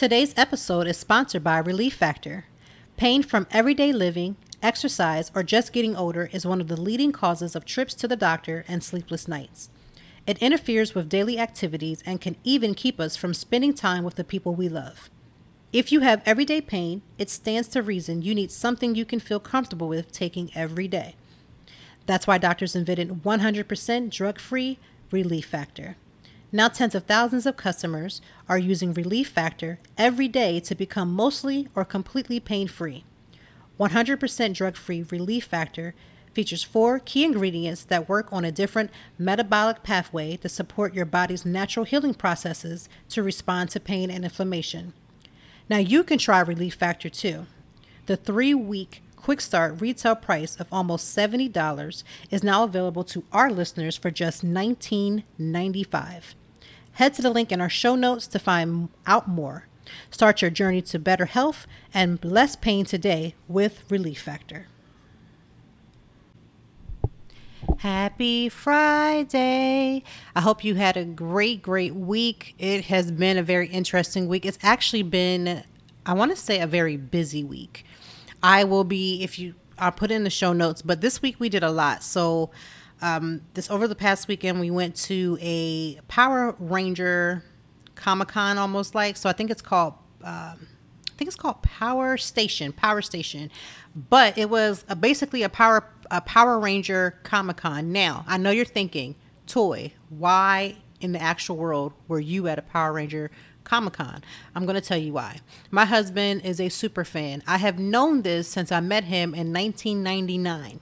Today's episode is sponsored by Relief Factor. Pain from everyday living, exercise, or just getting older is one of the leading causes of trips to the doctor and sleepless nights. It interferes with daily activities and can even keep us from spending time with the people we love. If you have everyday pain, it stands to reason you need something you can feel comfortable with taking every day. That's why doctors invented 100% drug free Relief Factor. Now, tens of thousands of customers are using Relief Factor every day to become mostly or completely pain free. 100% drug free Relief Factor features four key ingredients that work on a different metabolic pathway to support your body's natural healing processes to respond to pain and inflammation. Now, you can try Relief Factor too. The three week quick start retail price of almost $70 is now available to our listeners for just $19.95. Head to the link in our show notes to find out more. Start your journey to better health and less pain today with Relief Factor. Happy Friday. I hope you had a great, great week. It has been a very interesting week. It's actually been, I want to say, a very busy week. I will be, if you, I'll put in the show notes, but this week we did a lot. So, um, this over the past weekend we went to a Power Ranger Comic Con almost like so I think it's called um, I think it's called Power Station Power Station, but it was a, basically a Power a Power Ranger Comic Con. Now I know you're thinking, toy, why in the actual world were you at a Power Ranger Comic Con. I'm going to tell you why. My husband is a super fan. I have known this since I met him in 1999.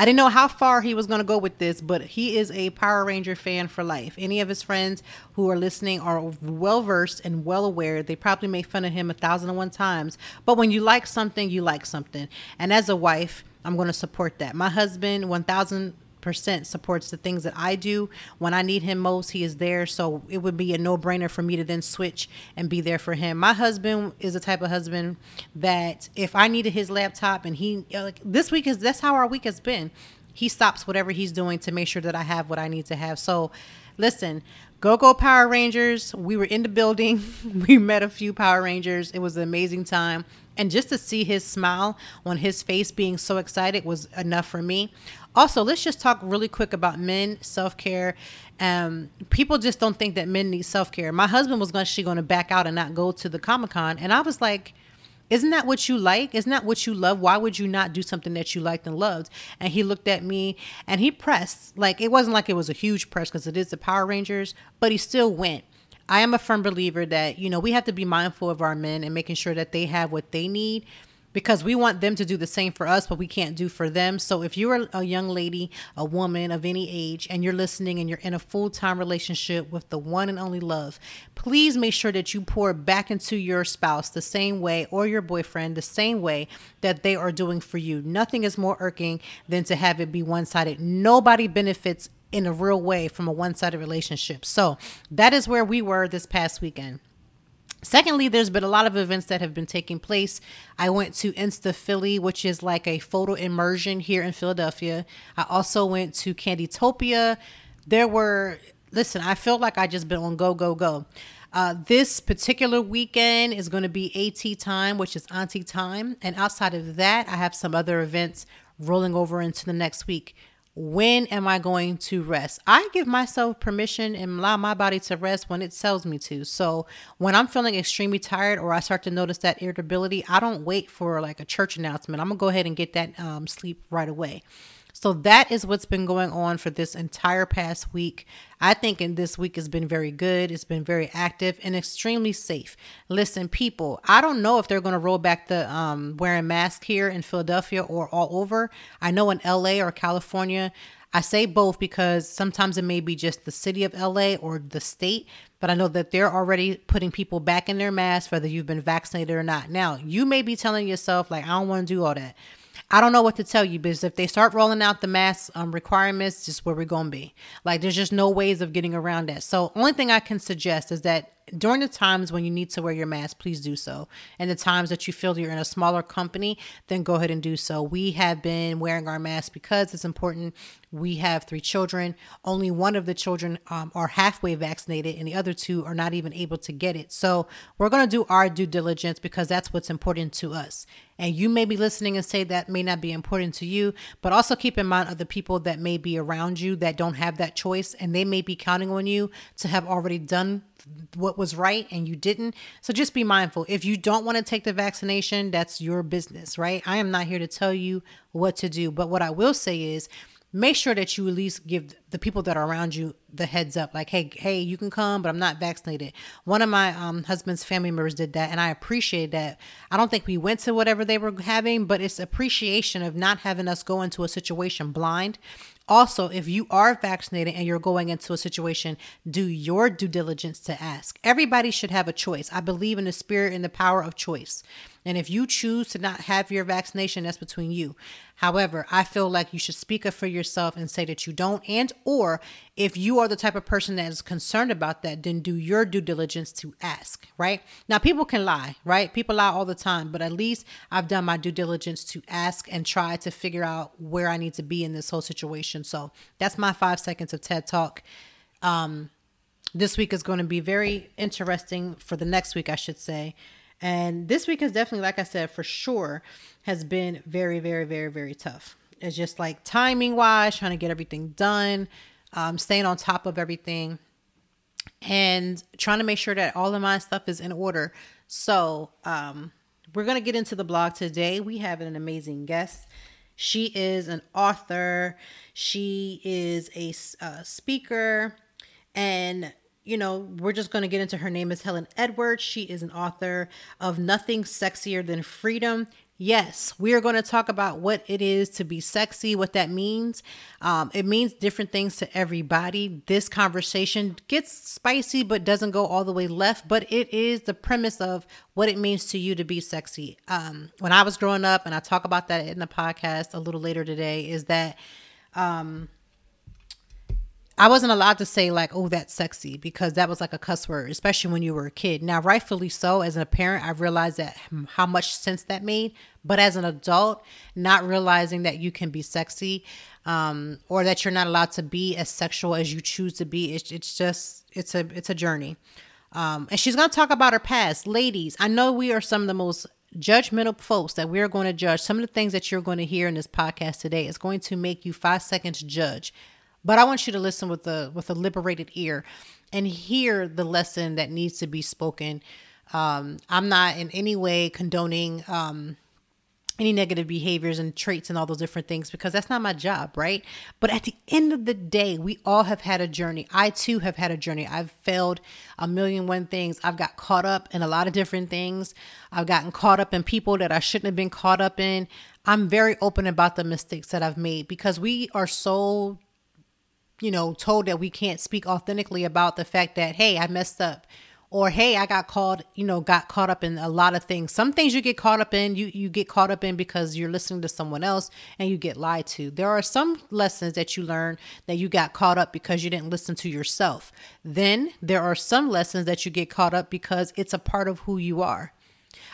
I didn't know how far he was going to go with this, but he is a Power Ranger fan for life. Any of his friends who are listening are well versed and well aware. They probably make fun of him a thousand and one times, but when you like something, you like something. And as a wife, I'm going to support that. My husband, 1000 percent supports the things that I do. When I need him most, he is there. So it would be a no brainer for me to then switch and be there for him. My husband is the type of husband that if I needed his laptop and he uh, like this week is that's how our week has been. He stops whatever he's doing to make sure that I have what I need to have. So listen, Go Go Power Rangers. We were in the building. we met a few Power Rangers. It was an amazing time. And just to see his smile on his face being so excited was enough for me. Also, let's just talk really quick about men self care. Um, people just don't think that men need self care. My husband was actually going to back out and not go to the Comic Con, and I was like, isn't that what you like? Isn't that what you love? Why would you not do something that you liked and loved? And he looked at me and he pressed. Like it wasn't like it was a huge press because it is the Power Rangers, but he still went. I am a firm believer that, you know, we have to be mindful of our men and making sure that they have what they need because we want them to do the same for us, but we can't do for them. So if you're a young lady, a woman of any age, and you're listening and you're in a full time relationship with the one and only love, please make sure that you pour back into your spouse the same way or your boyfriend the same way that they are doing for you. Nothing is more irking than to have it be one sided. Nobody benefits in a real way from a one sided relationship. So that is where we were this past weekend. Secondly, there's been a lot of events that have been taking place. I went to Insta Philly, which is like a photo immersion here in Philadelphia. I also went to Candytopia. There were, listen, I feel like I just been on go, go, go. Uh, this particular weekend is going to be AT time, which is Auntie time. And outside of that, I have some other events rolling over into the next week when am I going to rest? I give myself permission and allow my body to rest when it tells me to. So when I'm feeling extremely tired or I start to notice that irritability, I don't wait for like a church announcement. I'm gonna go ahead and get that um, sleep right away. So that is what's been going on for this entire past week. I think in this week has been very good. It's been very active and extremely safe. Listen, people, I don't know if they're going to roll back the um, wearing masks here in Philadelphia or all over. I know in LA or California, I say both because sometimes it may be just the city of LA or the state, but I know that they're already putting people back in their masks, whether you've been vaccinated or not. Now, you may be telling yourself, like, I don't want to do all that. I don't know what to tell you because if they start rolling out the mask um, requirements, just where we're to be. Like, there's just no ways of getting around that. So, only thing I can suggest is that during the times when you need to wear your mask, please do so. And the times that you feel you're in a smaller company, then go ahead and do so. We have been wearing our masks because it's important. We have three children. Only one of the children um, are halfway vaccinated, and the other two are not even able to get it. So we're going to do our due diligence because that's what's important to us. And you may be listening and say that may not be important to you, but also keep in mind other people that may be around you that don't have that choice, and they may be counting on you to have already done what was right and you didn't. So just be mindful. If you don't want to take the vaccination, that's your business, right? I am not here to tell you what to do. But what I will say is make sure that you at least give the people that are around you the heads up like hey hey you can come but i'm not vaccinated one of my um, husband's family members did that and i appreciate that i don't think we went to whatever they were having but it's appreciation of not having us go into a situation blind also, if you are vaccinated and you're going into a situation, do your due diligence to ask. Everybody should have a choice. I believe in the spirit and the power of choice. And if you choose to not have your vaccination, that's between you. However, I feel like you should speak up for yourself and say that you don't and or if you are the type of person that is concerned about that, then do your due diligence to ask, right? Now people can lie, right? People lie all the time, but at least I've done my due diligence to ask and try to figure out where I need to be in this whole situation. So, that's my 5 seconds of TED Talk. Um this week is going to be very interesting for the next week, I should say. And this week is definitely, like I said, for sure, has been very, very, very, very tough. It's just like timing wise, trying to get everything done, um, staying on top of everything, and trying to make sure that all of my stuff is in order. So, um, we're going to get into the blog today. We have an amazing guest. She is an author, she is a uh, speaker, and you know, we're just going to get into her name is Helen Edwards. She is an author of Nothing Sexier Than Freedom. Yes, we are going to talk about what it is to be sexy, what that means. Um, it means different things to everybody. This conversation gets spicy, but doesn't go all the way left. But it is the premise of what it means to you to be sexy. Um, when I was growing up, and I talk about that in the podcast a little later today, is that um, I wasn't allowed to say like, "Oh, that's sexy," because that was like a cuss word, especially when you were a kid. Now, rightfully so, as a parent, I've realized that how much sense that made. But as an adult, not realizing that you can be sexy, um, or that you're not allowed to be as sexual as you choose to be, it's, it's just it's a it's a journey. Um, and she's gonna talk about her past, ladies. I know we are some of the most judgmental folks that we're going to judge. Some of the things that you're going to hear in this podcast today is going to make you five seconds judge but I want you to listen with a with a liberated ear and hear the lesson that needs to be spoken. Um, I'm not in any way condoning um, any negative behaviors and traits and all those different things because that's not my job, right? But at the end of the day, we all have had a journey. I too have had a journey. I've failed a million one things. I've got caught up in a lot of different things. I've gotten caught up in people that I shouldn't have been caught up in. I'm very open about the mistakes that I've made because we are so you know, told that we can't speak authentically about the fact that, hey, I messed up. Or hey, I got caught, you know, got caught up in a lot of things. Some things you get caught up in, you you get caught up in because you're listening to someone else and you get lied to. There are some lessons that you learn that you got caught up because you didn't listen to yourself. Then there are some lessons that you get caught up because it's a part of who you are.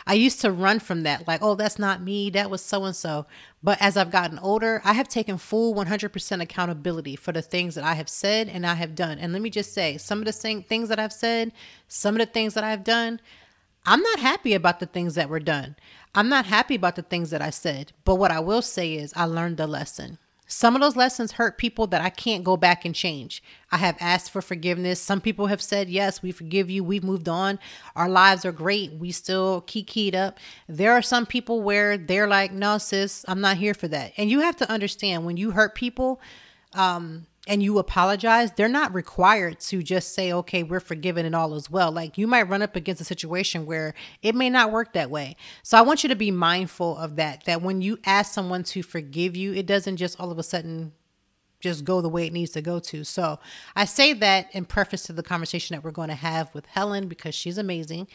I used to run from that, like, oh, that's not me. That was so and so. But as I've gotten older, I have taken full 100% accountability for the things that I have said and I have done. And let me just say, some of the things that I've said, some of the things that I've done, I'm not happy about the things that were done. I'm not happy about the things that I said. But what I will say is, I learned the lesson. Some of those lessons hurt people that I can't go back and change. I have asked for forgiveness. Some people have said, Yes, we forgive you. We've moved on. Our lives are great. We still key keyed up. There are some people where they're like, No, sis, I'm not here for that. And you have to understand when you hurt people, um, and you apologize, they're not required to just say, okay, we're forgiven and all as well. Like you might run up against a situation where it may not work that way. So I want you to be mindful of that, that when you ask someone to forgive you, it doesn't just all of a sudden just go the way it needs to go to. So I say that in preface to the conversation that we're going to have with Helen because she's amazing.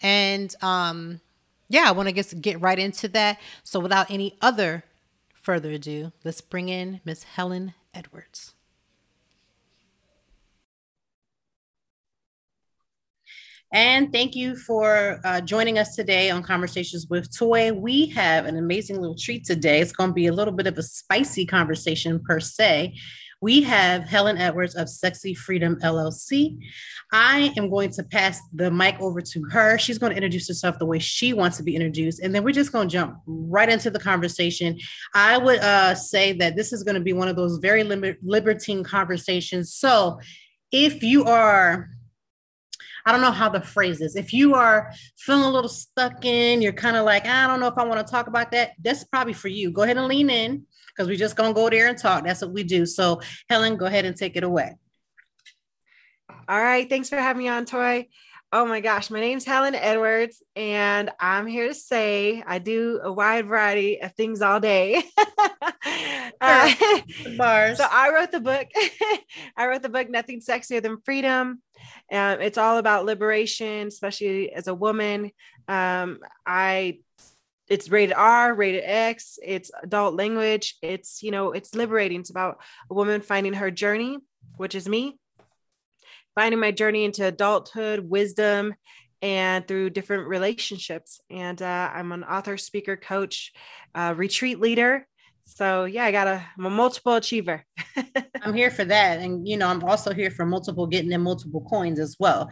And um yeah, I want to get get right into that. So without any other further ado, let's bring in Miss Helen Edwards. And thank you for uh, joining us today on Conversations with Toy. We have an amazing little treat today. It's going to be a little bit of a spicy conversation, per se. We have Helen Edwards of Sexy Freedom LLC. I am going to pass the mic over to her. She's going to introduce herself the way she wants to be introduced, and then we're just going to jump right into the conversation. I would uh, say that this is going to be one of those very liber- libertine conversations. So, if you are I don't know how the phrase is. If you are feeling a little stuck in, you're kind of like, I don't know if I want to talk about that. That's probably for you. Go ahead and lean in because we're just going to go there and talk. That's what we do. So, Helen, go ahead and take it away. All right. Thanks for having me on, Toy. Oh my gosh, my name's Helen Edwards, and I'm here to say I do a wide variety of things all day. uh, Bars. So I wrote the book. I wrote the book "Nothing Sexier Than Freedom." Um, it's all about liberation, especially as a woman. Um, I it's rated R, rated X, it's adult language. It's, you know, it's liberating. It's about a woman finding her journey, which is me, finding my journey into adulthood, wisdom, and through different relationships. And uh, I'm an author, speaker, coach, uh, retreat leader. So yeah, I got a, I'm a multiple achiever. I'm here for that, and you know, I'm also here for multiple getting in multiple coins as well.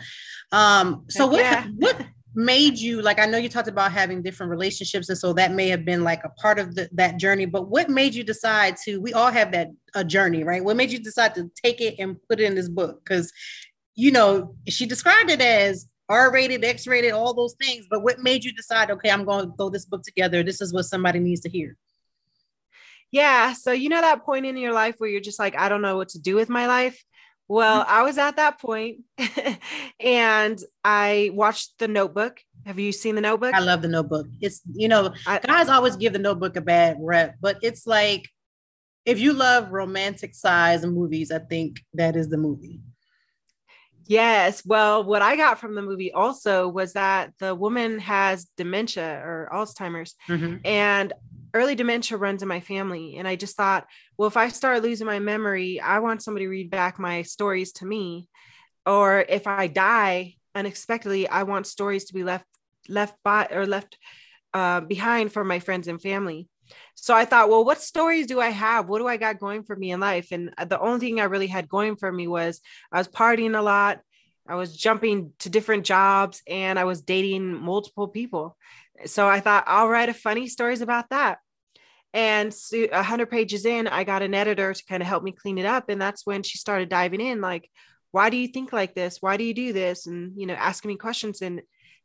Um, so what yeah. what made you like? I know you talked about having different relationships, and so that may have been like a part of the, that journey. But what made you decide to? We all have that a journey, right? What made you decide to take it and put it in this book? Because you know, she described it as R-rated, X-rated, all those things. But what made you decide? Okay, I'm going to throw this book together. This is what somebody needs to hear. Yeah. So, you know, that point in your life where you're just like, I don't know what to do with my life. Well, mm-hmm. I was at that point and I watched The Notebook. Have you seen The Notebook? I love The Notebook. It's, you know, I, guys always give The Notebook a bad rep, but it's like, if you love romantic size movies, I think that is the movie. Yes. Well, what I got from the movie also was that the woman has dementia or Alzheimer's. Mm-hmm. And early dementia runs in my family. And I just thought, well, if I start losing my memory, I want somebody to read back my stories to me. Or if I die unexpectedly, I want stories to be left left by or left uh, behind for my friends and family. So I thought, well, what stories do I have? What do I got going for me in life? And the only thing I really had going for me was I was partying a lot. I was jumping to different jobs and I was dating multiple people. So I thought I'll write a funny stories about that. And a 100 pages in, I got an editor to kind of help me clean it up. And that's when she started diving in, like, why do you think like this? Why do you do this? And, you know, asking me questions. And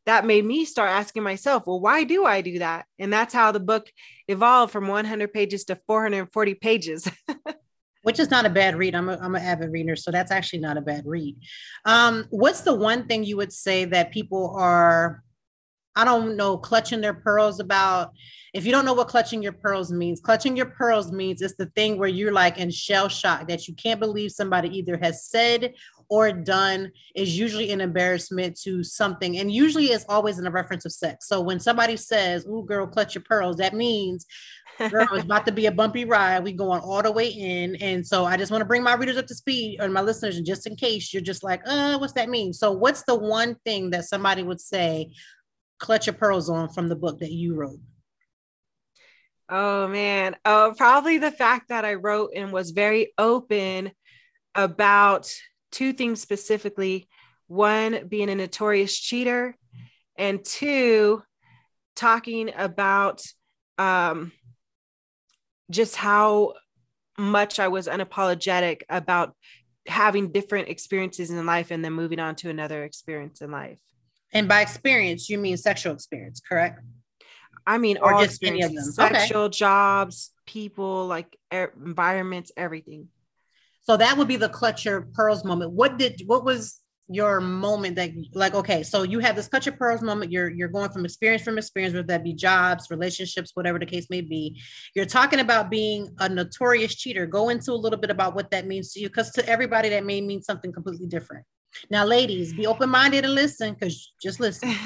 that made me start asking myself, well, why do I do that? And that's how the book evolved from 100 pages to 440 pages. Which is not a bad read. I'm, I'm an avid reader, so that's actually not a bad read. Um, what's the one thing you would say that people are I don't know, clutching their pearls about. If you don't know what clutching your pearls means, clutching your pearls means it's the thing where you're like in shell shock that you can't believe somebody either has said or done is usually an embarrassment to something. And usually it's always in a reference of sex. So when somebody says, Ooh, girl, clutch your pearls, that means girl, it's about to be a bumpy ride. We going all the way in. And so I just want to bring my readers up to speed or my listeners, and just in case you're just like, uh, what's that mean? So what's the one thing that somebody would say clutch of pearls on from the book that you wrote? Oh man, oh probably the fact that I wrote and was very open about two things specifically. One being a notorious cheater, and two talking about um, just how much I was unapologetic about having different experiences in life and then moving on to another experience in life. And by experience, you mean sexual experience, correct? I mean, or all just any of them. Sexual okay. jobs, people, like er- environments, everything. So that would be the clutch your pearls moment. What did what was your moment that like okay so you have this cut your pearls moment you're you're going from experience from experience whether that be jobs relationships whatever the case may be you're talking about being a notorious cheater go into a little bit about what that means to you because to everybody that may mean something completely different now ladies be open-minded and listen because just listen.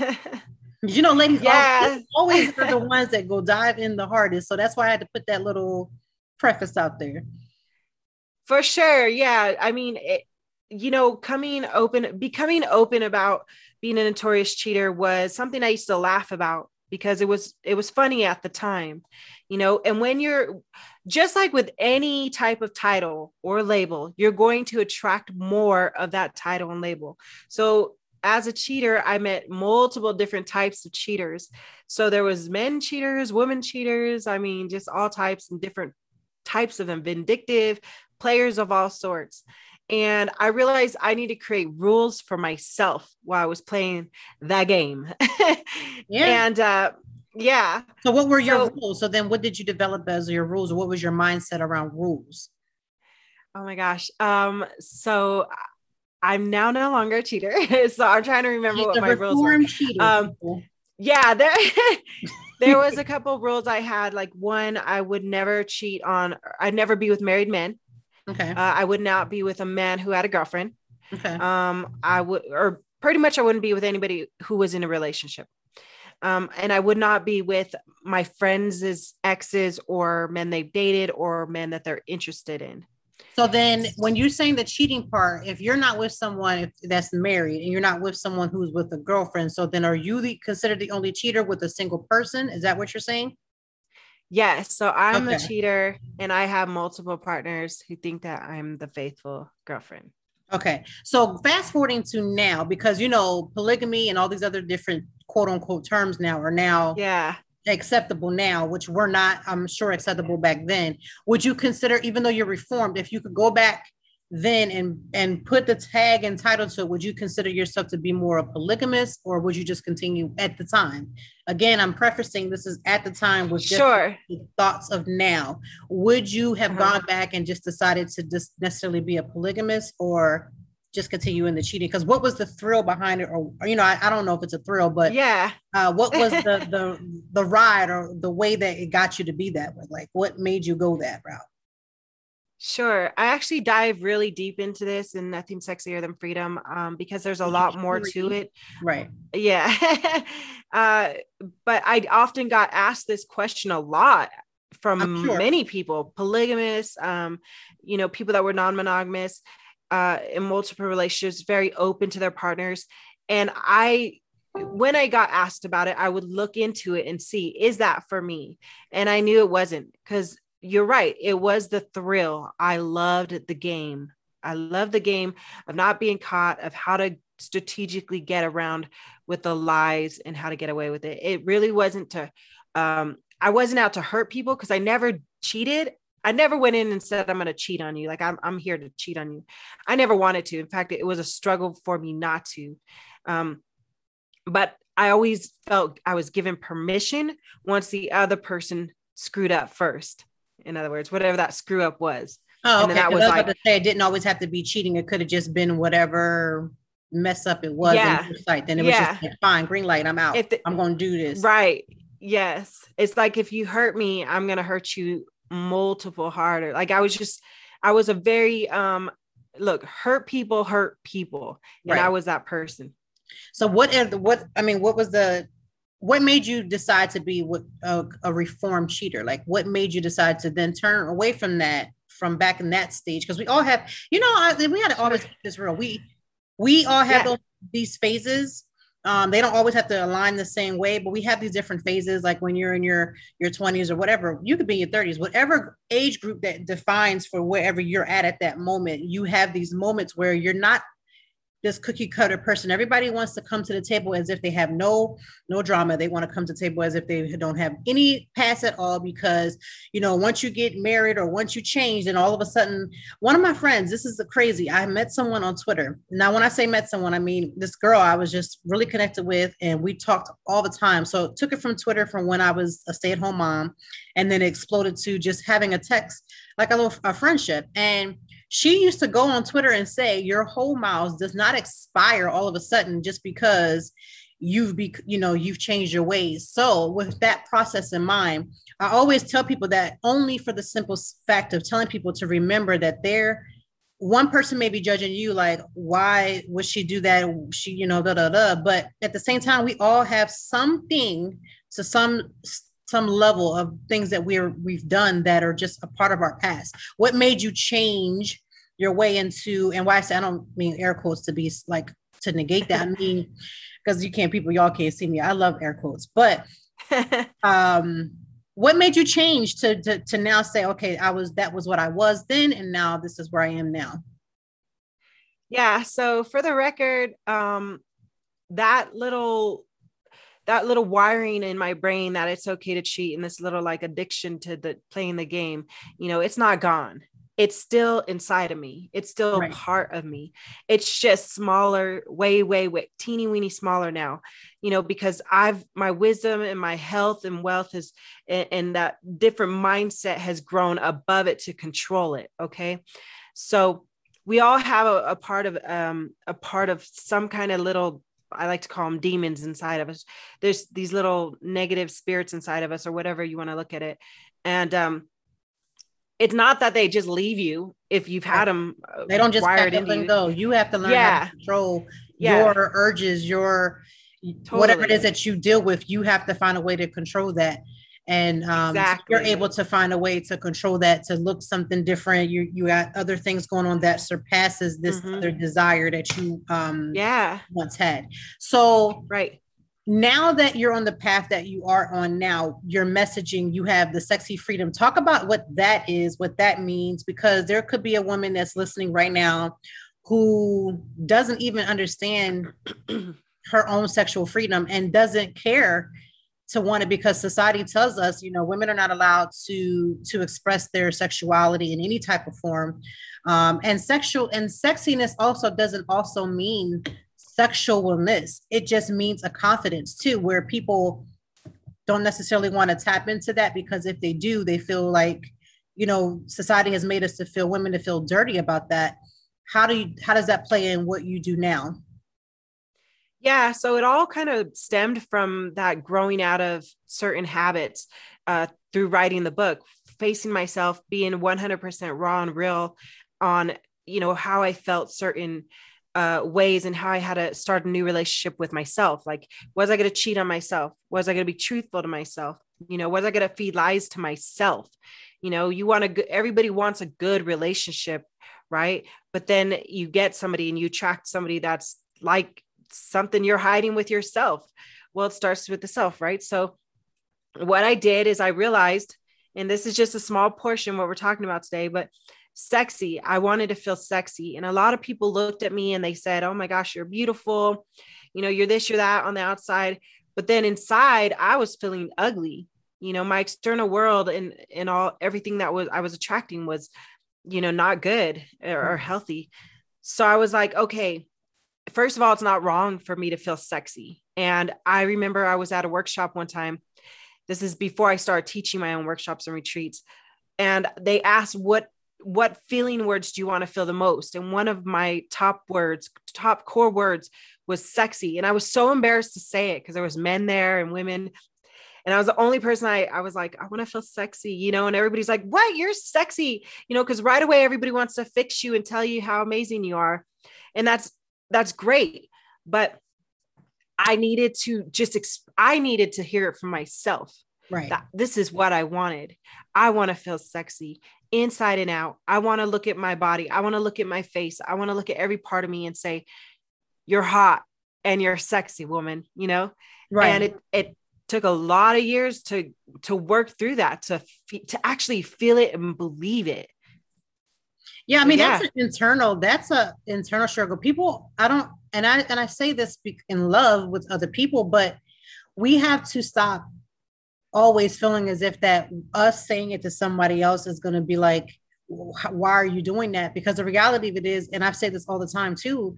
You know ladies yeah. always, always are the ones that go dive in the hardest so that's why i had to put that little preface out there. For sure yeah. I mean it, you know, coming open, becoming open about being a notorious cheater was something I used to laugh about because it was it was funny at the time you know and when you're just like with any type of title or label you're going to attract more of that title and label. So as a cheater i met multiple different types of cheaters. So there was men cheaters women cheaters i mean just all types and different types of them vindictive players of all sorts and I realized I need to create rules for myself while I was playing that game. yeah. And uh, yeah. So what were your so, rules? So then what did you develop as your rules? What was your mindset around rules? Oh my gosh. Um, so I'm now no longer a cheater. so I'm trying to remember She's what my rules were. Cheater, um, yeah, there there was a couple rules I had. Like one, I would never cheat on I'd never be with married men. Okay. Uh, I would not be with a man who had a girlfriend. Okay. Um, I would, or pretty much, I wouldn't be with anybody who was in a relationship. Um, and I would not be with my friends' exes or men they've dated or men that they're interested in. So then, when you're saying the cheating part, if you're not with someone that's married and you're not with someone who's with a girlfriend, so then are you the, considered the only cheater with a single person? Is that what you're saying? Yes. So I'm okay. a cheater and I have multiple partners who think that I'm the faithful girlfriend. Okay. So fast forwarding to now, because you know, polygamy and all these other different quote unquote terms now are now yeah acceptable now, which were not, I'm sure, acceptable back then. Would you consider, even though you're reformed, if you could go back then and and put the tag and title to it, would you consider yourself to be more a polygamist or would you just continue at the time? Again, I'm prefacing this is at the time with sure thoughts of now. Would you have uh-huh. gone back and just decided to just necessarily be a polygamist or just continue in the cheating? Because what was the thrill behind it? Or, or you know, I, I, don't know if it's a thrill, but yeah, uh, what was the the the ride or the way that it got you to be that way? Like, what made you go that route? Sure. I actually dive really deep into this and nothing sexier than freedom um, because there's a lot more to it. Right. Yeah. uh, but I often got asked this question a lot from sure. many people, polygamists, um, you know, people that were non-monogamous, uh, in multiple relationships, very open to their partners. And I when I got asked about it, I would look into it and see, is that for me? And I knew it wasn't because you're right. It was the thrill. I loved the game. I love the game of not being caught, of how to strategically get around with the lies and how to get away with it. It really wasn't to, um, I wasn't out to hurt people because I never cheated. I never went in and said, I'm going to cheat on you. Like, I'm, I'm here to cheat on you. I never wanted to. In fact, it was a struggle for me not to. Um, but I always felt I was given permission once the other person screwed up first in other words, whatever that screw up was. Oh, okay. That was, I was like, about to say it didn't always have to be cheating. It could have just been whatever mess up it was yeah. in your site. Then it yeah. was just like, fine, green light, I'm out. The, I'm going to do this. Right. Yes. It's like if you hurt me, I'm going to hurt you multiple harder. Like I was just, I was a very, um, look, hurt people hurt people. And right. I was that person. So what, what, I mean, what was the what made you decide to be a, a reformed cheater? Like, what made you decide to then turn away from that from back in that stage? Because we all have, you know, I, we had to always keep this real. We we all have yeah. those, these phases. Um, they don't always have to align the same way, but we have these different phases. Like when you're in your your 20s or whatever, you could be in your 30s, whatever age group that defines for wherever you're at at that moment. You have these moments where you're not this cookie cutter person. Everybody wants to come to the table as if they have no no drama. They want to come to the table as if they don't have any past at all because you know once you get married or once you change, then all of a sudden one of my friends. This is crazy. I met someone on Twitter. Now when I say met someone, I mean this girl I was just really connected with, and we talked all the time. So took it from Twitter from when I was a stay at home mom, and then it exploded to just having a text like a little a friendship and she used to go on Twitter and say, Your whole miles does not expire all of a sudden just because you've be you know you've changed your ways. So with that process in mind i always tell people that only for the simple fact of telling people to remember that they're one person may be judging you like why would she do that? She you know da da da. But at the same time we all have something to some some level of things that we're we've done that are just a part of our past. What made you change your way into and why i say i don't mean air quotes to be like to negate that. I mean because you can't people y'all can't see me. I love air quotes. But um what made you change to, to to now say okay i was that was what i was then and now this is where i am now yeah so for the record um that little that little wiring in my brain that it's okay to cheat and this little like addiction to the playing the game you know it's not gone it's still inside of me. It's still right. part of me. It's just smaller, way, way, way, teeny weeny smaller now, you know, because I've my wisdom and my health and wealth is and, and that different mindset has grown above it to control it. Okay. So we all have a, a part of um a part of some kind of little I like to call them demons inside of us. There's these little negative spirits inside of us, or whatever you want to look at it. And um, it's not that they just leave you if you've had them. Uh, they don't just wired into and go. You have to learn yeah. how to control yeah. your urges, your totally. whatever it is that you deal with. You have to find a way to control that. And um, exactly. you're able to find a way to control that to look something different. You you got other things going on that surpasses this mm-hmm. other desire that you um yeah once had. So right now that you're on the path that you are on now, your messaging, you have the sexy freedom. Talk about what that is, what that means, because there could be a woman that's listening right now who doesn't even understand her own sexual freedom and doesn't care to want it because society tells us you know women are not allowed to to express their sexuality in any type of form um, and sexual and sexiness also doesn't also mean sexualness. It just means a confidence too, where people don't necessarily want to tap into that because if they do, they feel like, you know, society has made us to feel women to feel dirty about that. How do you how does that play in what you do now? Yeah, so it all kind of stemmed from that growing out of certain habits uh, through writing the book, facing myself, being 100% raw and real on, you know, how I felt certain uh, ways and how I had to start a new relationship with myself. Like, was I going to cheat on myself? Was I going to be truthful to myself? You know, was I going to feed lies to myself? You know, you want to, everybody wants a good relationship, right? But then you get somebody and you attract somebody that's like something you're hiding with yourself. Well, it starts with the self, right? So, what I did is I realized, and this is just a small portion what we're talking about today, but sexy. I wanted to feel sexy. And a lot of people looked at me and they said, Oh my gosh, you're beautiful. You know, you're this, you're that on the outside. But then inside, I was feeling ugly. You know, my external world and and all everything that was I was attracting was, you know, not good or, or mm-hmm. healthy. So I was like, okay, first of all, it's not wrong for me to feel sexy. And I remember I was at a workshop one time. This is before I started teaching my own workshops and retreats. And they asked what what feeling words do you want to feel the most? And one of my top words, top core words was sexy. And I was so embarrassed to say it because there was men there and women. And I was the only person I, I was like, I want to feel sexy, you know, and everybody's like, what? You're sexy, you know, because right away everybody wants to fix you and tell you how amazing you are. And that's that's great. But I needed to just exp- I needed to hear it from myself. Right. That this is what I wanted. I want to feel sexy inside and out. I want to look at my body. I want to look at my face. I want to look at every part of me and say, You're hot and you're sexy woman, you know? Right. And it it took a lot of years to to work through that, to to actually feel it and believe it. Yeah, I mean yeah. that's an internal, that's a internal struggle. People, I don't and I and I say this in love with other people, but we have to stop always feeling as if that us saying it to somebody else is going to be like why are you doing that? Because the reality of it is and i've said this all the time too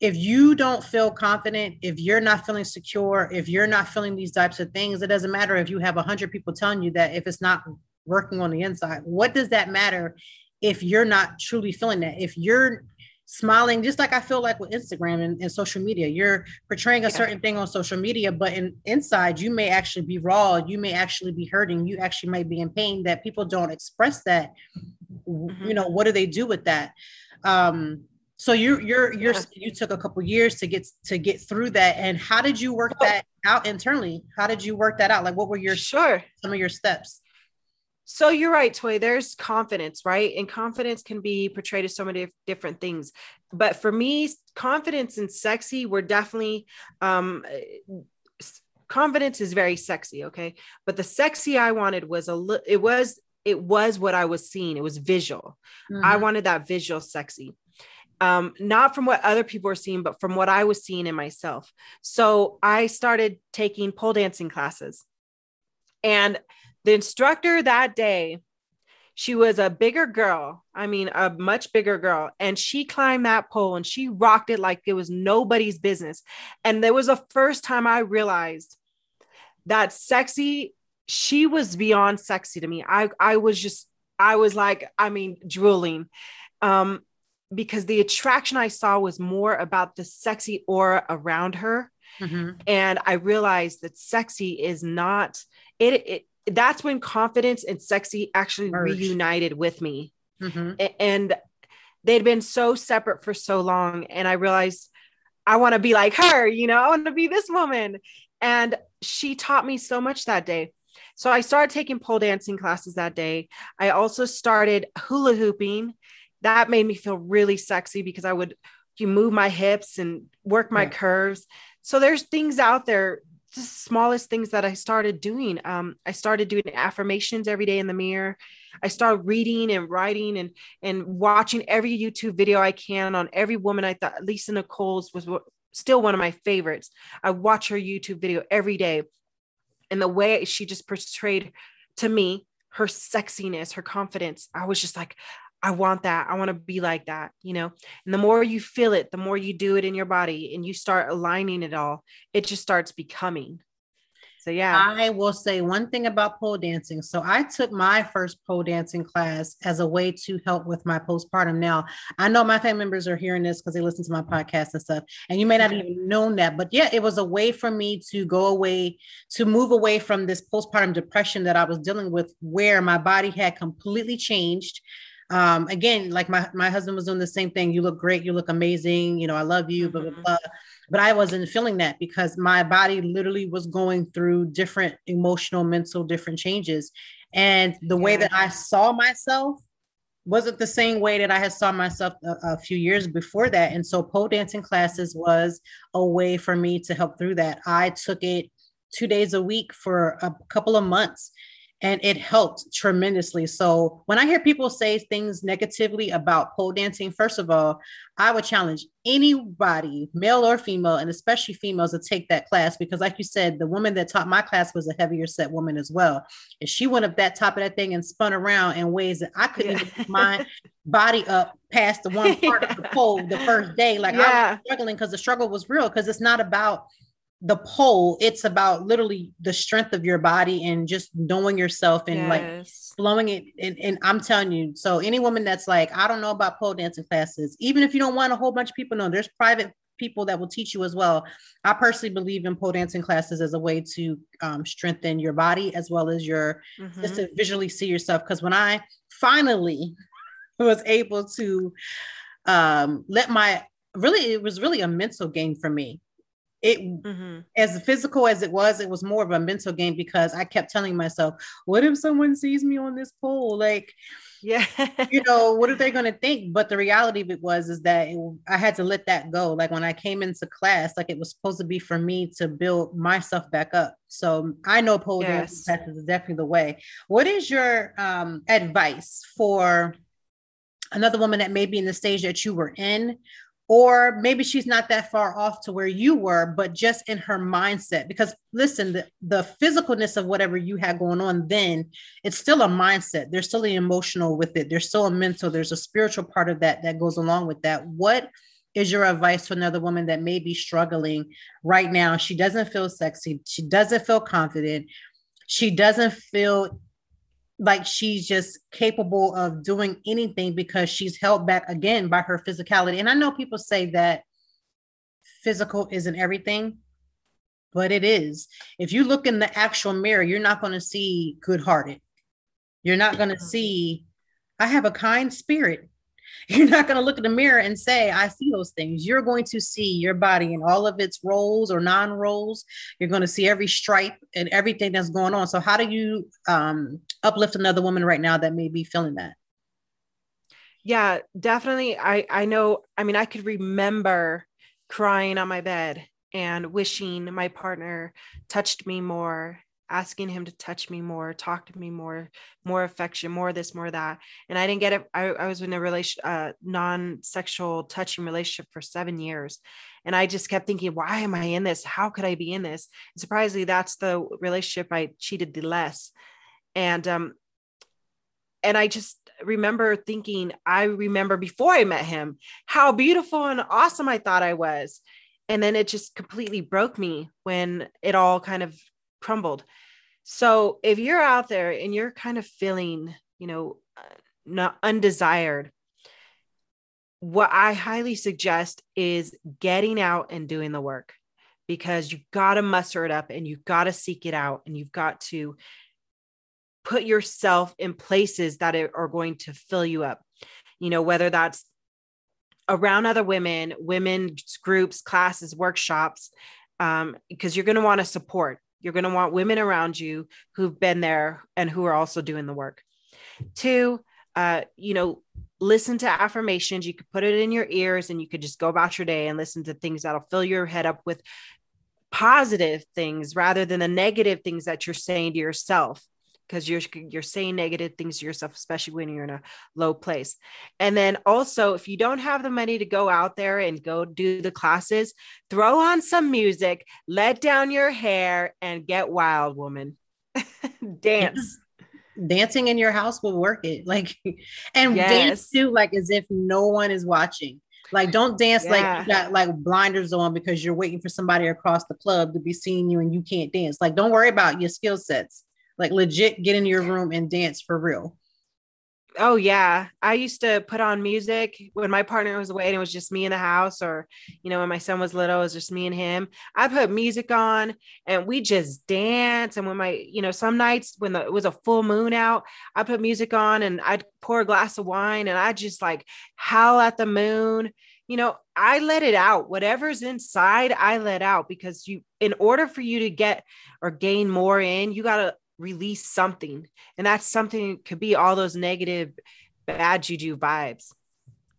if you don't feel confident if you're not feeling secure if you're not feeling these types of things it doesn't matter if you have 100 people telling you that if it's not working on the inside. What does that matter if you're not truly feeling that? If you're smiling just like i feel like with instagram and, and social media. You're portraying a yeah. certain thing on social media but in inside you may actually be raw. You may actually be hurting. You actually might be in pain that people don't express that. Mm-hmm. you know what do they do with that? Um so you you're you're yeah. you took a couple years to get to get through that. And how did you work that out internally? How did you work that out? Like what were your sure. some of your steps so you're right, Toy. There's confidence, right? And confidence can be portrayed as so many different things. But for me, confidence and sexy were definitely um confidence is very sexy, okay? But the sexy I wanted was a li- it was it was what I was seeing. It was visual. Mm-hmm. I wanted that visual sexy. Um, not from what other people were seeing, but from what I was seeing in myself. So I started taking pole dancing classes. And the instructor that day, she was a bigger girl. I mean, a much bigger girl. And she climbed that pole and she rocked it like it was nobody's business. And there was the first time I realized that sexy, she was beyond sexy to me. I, I was just, I was like, I mean, drooling. Um, because the attraction I saw was more about the sexy aura around her. Mm-hmm. And I realized that sexy is not it, it that's when confidence and sexy actually Merged. reunited with me. Mm-hmm. And they'd been so separate for so long. And I realized I want to be like her, you know, I want to be this woman. And she taught me so much that day. So I started taking pole dancing classes that day. I also started hula hooping. That made me feel really sexy because I would you move my hips and work my yeah. curves. So there's things out there the smallest things that I started doing. Um, I started doing affirmations every day in the mirror. I started reading and writing and and watching every YouTube video I can on every woman I thought Lisa Nichols was still one of my favorites. I watch her YouTube video every day. And the way she just portrayed to me her sexiness, her confidence, I was just like, I want that. I want to be like that, you know? And the more you feel it, the more you do it in your body and you start aligning it all, it just starts becoming. So, yeah. I will say one thing about pole dancing. So, I took my first pole dancing class as a way to help with my postpartum. Now, I know my family members are hearing this because they listen to my podcast and stuff, and you may not even known that, but yeah, it was a way for me to go away, to move away from this postpartum depression that I was dealing with, where my body had completely changed um, again, like my, my husband was doing the same thing. You look great. You look amazing. You know, I love you, blah, blah, mm-hmm. blah. But I wasn't feeling that because my body literally was going through different emotional, mental, different changes. And the way that I saw myself wasn't the same way that I had saw myself a, a, few years before that. And so pole dancing classes was a way for me to help through that. I took it two days a week for a couple of months and it helped tremendously. So when I hear people say things negatively about pole dancing, first of all, I would challenge anybody, male or female, and especially females, to take that class because, like you said, the woman that taught my class was a heavier set woman as well. And she went up that top of that thing and spun around in ways that I couldn't yeah. my body up past the one part yeah. of the pole the first day. Like yeah. I was struggling because the struggle was real because it's not about the pole it's about literally the strength of your body and just knowing yourself and yes. like blowing it and, and, i'm telling you so any woman that's like i don't know about pole dancing classes even if you don't want a whole bunch of people know there's private people that will teach you as well i personally believe in pole dancing classes as a way to um, strengthen your body as well as your mm-hmm. just to visually see yourself because when i finally was able to um, let my really it was really a mental game for me it mm-hmm. as physical as it was it was more of a mental game because i kept telling myself what if someone sees me on this pole like yeah. you know what are they going to think? But the reality of it was is that it, i had to let that go. Like when i came into class like it was supposed to be for me to build myself back up. So i know pole yes. dance is definitely the way. What is your um, advice for another woman that may be in the stage that you were in or maybe she's not that far off to where you were but just in her mindset. Because listen the, the physicalness of whatever you had going on then it's still a mindset. There's still an emotional with it. There's still a mental there's a spiritual part of that that goes along with that. What is your advice to another woman that may be struggling right now? She doesn't feel sexy. She doesn't feel confident. She doesn't feel like she's just capable of doing anything because she's held back again by her physicality. And I know people say that physical isn't everything, but it is. If you look in the actual mirror, you're not going to see good hearted. You're not going to see, I have a kind spirit. You're not going to look in the mirror and say, I see those things. You're going to see your body in all of its roles or non roles. You're going to see every stripe and everything that's going on. So, how do you um, uplift another woman right now that may be feeling that? Yeah, definitely. I, I know, I mean, I could remember crying on my bed and wishing my partner touched me more asking him to touch me more talk to me more more affection more this more that. And i didn't get it i, I was in a relation uh, non-sexual touching relationship for seven years. And i just kept thinking why am i in this? How could i be in this? And surprisingly that's the relationship i cheated the less. And um and i just remember thinking i remember before i met him how beautiful and awesome i thought i was. And then it just completely broke me when it all kind of crumbled so if you're out there and you're kind of feeling you know uh, not undesired what i highly suggest is getting out and doing the work because you've got to muster it up and you've got to seek it out and you've got to put yourself in places that are going to fill you up you know whether that's around other women, women's groups, classes, workshops, um, because you're going to want to support. You're going to want women around you who've been there and who are also doing the work. Two, uh, you know, listen to affirmations. You could put it in your ears and you could just go about your day and listen to things that'll fill your head up with positive things rather than the negative things that you're saying to yourself because you're you're saying negative things to yourself especially when you're in a low place. And then also if you don't have the money to go out there and go do the classes throw on some music let down your hair and get wild woman. Dance. Dancing in your house will work it like and yes. dance too like as if no one is watching. Like don't dance yeah. like you got like blinders on because you're waiting for somebody across the club to be seeing you and you can't dance. Like don't worry about your skill sets like legit get in your room and dance for real. Oh yeah, I used to put on music when my partner was away and it was just me in the house, or you know when my son was little, it was just me and him. I put music on and we just dance. And when my, you know, some nights when the, it was a full moon out, I put music on and I'd pour a glass of wine and I just like howl at the moon. You know, I let it out. Whatever's inside, I let out because you, in order for you to get or gain more in, you gotta release something. And that's something could be all those negative bad juju vibes.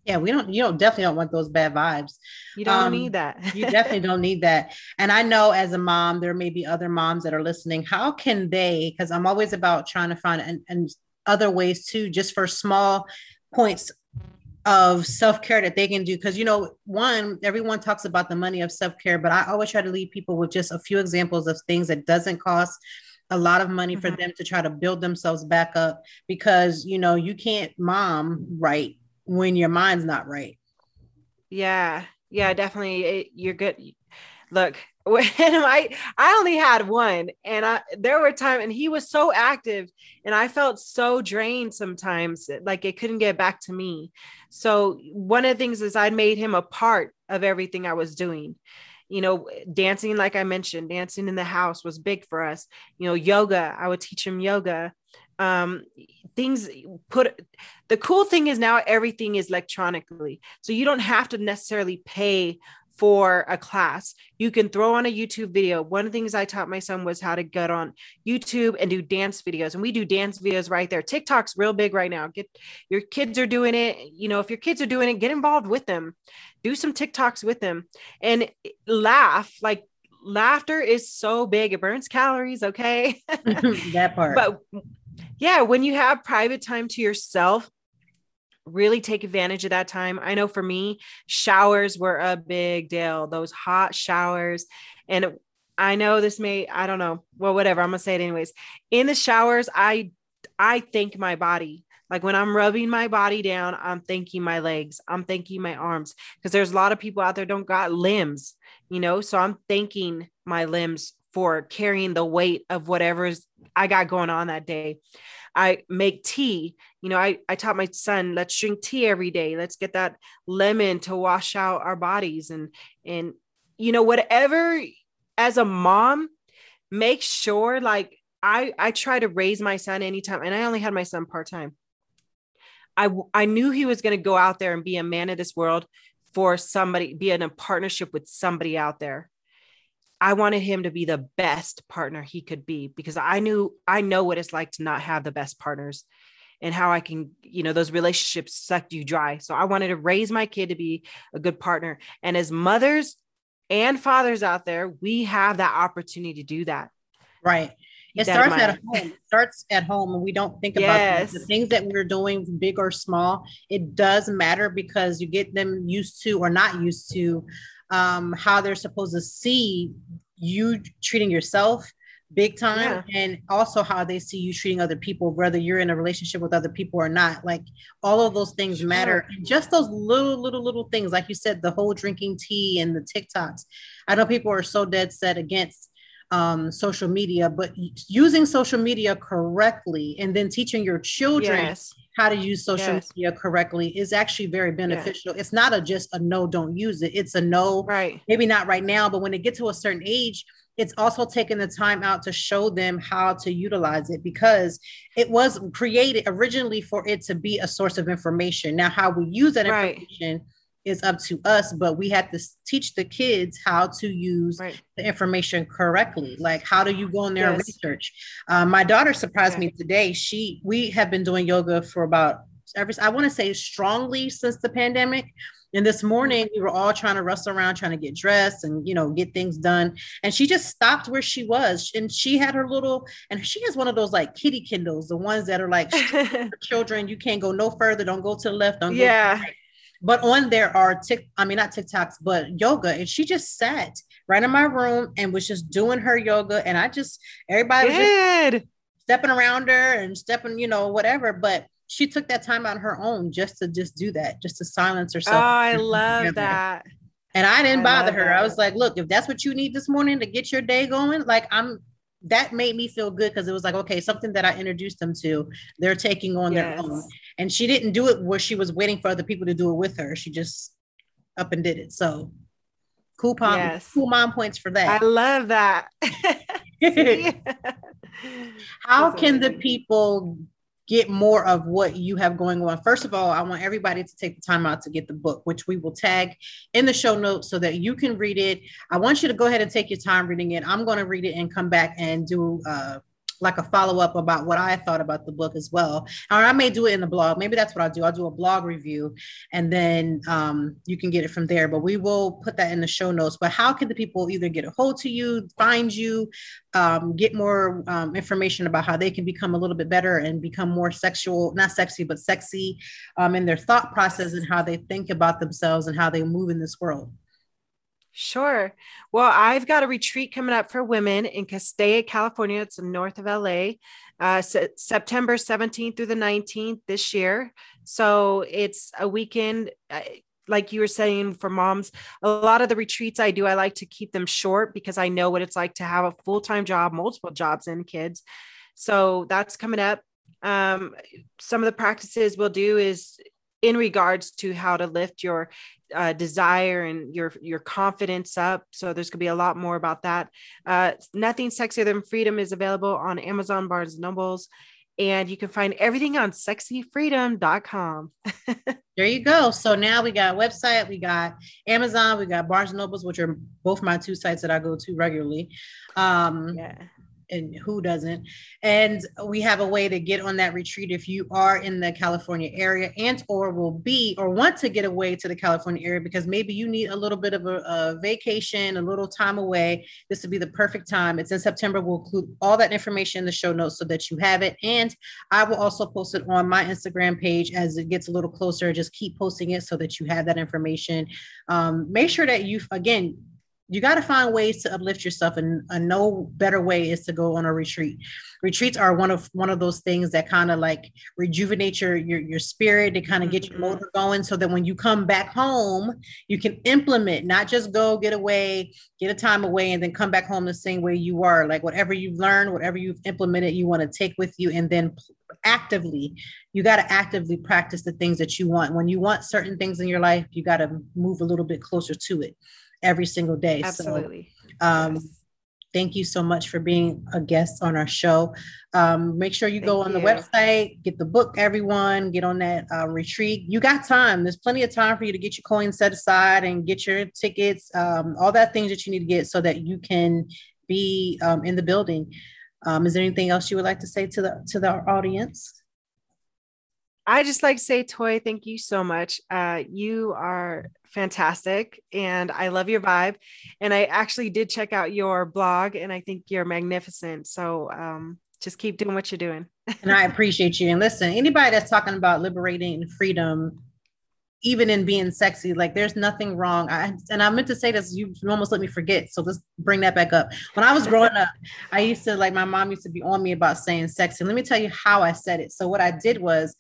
Yeah we don't you don't definitely don't want those bad vibes. You don't um, need that. you definitely don't need that. And i know as a mom there may be other moms that are listening. How can they because i'm always about trying to find and, and other ways too just for small points of self-care that they can do. Because you know one everyone talks about the money of self-care but i always try to leave people with just a few examples of things that doesn't cost a lot of money mm-hmm. for them to try to build themselves back up because you know you can't mom right when your mind's not right. Yeah. Yeah definitely. It, you're good. Look when I I only had one and I there were times and he was so active and I felt so drained sometimes like it couldn't get back to me. So one of the things is I made him a part of everything I was doing you know dancing like i mentioned dancing in the house was big for us. You know yoga i would teach him yoga. Um things put the cool thing is now everything is electronically. So you don't have to necessarily pay for a class. You can throw on a YouTube video. One of the things I taught my son was how to get on YouTube and do dance videos. And we do dance videos right there. TikTok's real big right now. Get your kids are doing it. You know, if your kids are doing it, get involved with them. Do some TikToks with them and laugh. Like laughter is so big. It burns calories, okay? that part. But yeah, when you have private time to yourself, really take advantage of that time. I know for me, showers were a big deal, those hot showers. And I know this may, I don't know, well, whatever, I'm gonna say it anyways. In the showers, I I thank my body. Like when I'm rubbing my body down, I'm thanking my legs, I'm thanking my arms. Because there's a lot of people out there don't got limbs, you know. So I'm thanking my limbs for carrying the weight of whatever's I got going on that day. I make tea. You know, I, I taught my son, let's drink tea every day. Let's get that lemon to wash out our bodies. And, and, you know, whatever as a mom, make sure like I, I try to raise my son anytime. And I only had my son part-time. I, I knew he was going to go out there and be a man of this world for somebody, be in a partnership with somebody out there. I wanted him to be the best partner he could be because I knew I know what it's like to not have the best partners and how I can, you know, those relationships suck you dry. So I wanted to raise my kid to be a good partner. And as mothers and fathers out there, we have that opportunity to do that. Right. It starts at home. It starts at home, and we don't think about yes. the things that we're doing, big or small. It does matter because you get them used to or not used to um, how they're supposed to see you treating yourself big time yeah. and also how they see you treating other people whether you're in a relationship with other people or not like all of those things sure. matter and just those little little little things like you said the whole drinking tea and the tiktoks i know people are so dead set against um, social media but using social media correctly and then teaching your children yes how to use social yes. media correctly is actually very beneficial. It's not a just a no, don't use it. It's a no, right? Maybe not right now, but when they get to a certain age, it's also taking the time out to show them how to utilize it because it was created originally for it to be a source of information. Now, how we use that information. Right is up to us, but we have to teach the kids how to use right. the information correctly. Like, how do you go in there yes. and research? Um, my daughter surprised okay. me today. She, we have been doing yoga for about every, I want to say strongly since the pandemic. And this morning we were all trying to rustle around, trying to get dressed and you know get things done. And she just stopped where she was, and she had her little, and she has one of those like kitty Kindles, the ones that are like children. You can't go no further. Don't go to the left. Don't yeah. Right. But on there are tick, I mean not TikToks, but yoga. And she just sat right in my room and was just doing her yoga. And I just everybody Good. was stepping around her and stepping, you know, whatever. But she took that time on her own just to just do that, just to silence herself. Oh, I love together. that. And I didn't I bother her. That. I was like, look, if that's what you need this morning to get your day going, like I'm that made me feel good because it was like, okay, something that I introduced them to, they're taking on yes. their own. And she didn't do it where she was waiting for other people to do it with her. She just up and did it. So cool mom, yes. cool mom points for that. I love that. How can the people get more of what you have going on. First of all, I want everybody to take the time out to get the book, which we will tag in the show notes so that you can read it. I want you to go ahead and take your time reading it. I'm going to read it and come back and do uh, like a follow up about what I thought about the book as well. Or I may do it in the blog. Maybe that's what I'll do. I'll do a blog review and then um, you can get it from there. But we will put that in the show notes. But how can the people either get a hold to you, find you, um, get more um, information about how they can become a little bit better and become more sexual, not sexy, but sexy um, in their thought process and how they think about themselves and how they move in this world? Sure. Well, I've got a retreat coming up for women in Castaic, California. It's north of LA, uh, September 17th through the 19th this year. So it's a weekend. Uh, like you were saying for moms, a lot of the retreats I do, I like to keep them short because I know what it's like to have a full time job, multiple jobs, and kids. So that's coming up. Um, some of the practices we'll do is in regards to how to lift your uh, desire and your your confidence up. So there's gonna be a lot more about that. Uh, Nothing sexier than freedom is available on Amazon, Barnes and Nobles, and you can find everything on sexyfreedom.com. there you go. So now we got website, we got Amazon, we got Barnes and Nobles, which are both my two sites that I go to regularly. Um, yeah and who doesn't. And we have a way to get on that retreat if you are in the california area and or will be or want to get away to the california area because maybe you need a little bit of a, a vacation a little time away. This would be the perfect time. It's in september. We'll include all that information in the show notes so that you have it. And i will also post it on my instagram page as it gets a little closer. Just keep posting it so that you have that information. Um, make sure that you again you got to find ways to uplift yourself and a no better way is to go on a retreat. Retreats are one of one of those things that kind of like rejuvenate your your, your spirit to kind of get your mm-hmm. motor going so that when you come back home you can implement not just go get away get a time away and then come back home the same way you are like whatever you've learned whatever you've implemented you want to take with you and then actively you got to actively practice the things that you want. When you want certain things in your life you got to move a little bit closer to it every single day. Absolutely. So, um, yes. Thank you so much for being a guest on our show. Um, make sure you go on you. the website, get the book, everyone, get on that uh, retreat. You got time. There's plenty of time for you to get your coins set aside and get your tickets, um, all that things that you need to get so that you can be um, in the building. Um, is there anything else you would like to say to the to the audience? I just like to say, Toy, thank you so much. Uh, you are fantastic and I love your vibe. And I actually did check out your blog and I think you're magnificent. So um, just keep doing what you're doing. and I appreciate you. And listen, anybody that's talking about liberating freedom, even in being sexy, like there's nothing wrong. I, and I meant to say this, you almost let me forget. So let's bring that back up. When I was growing up, I used to like my mom used to be on me about saying sexy. Let me tell you how I said it. So what I did was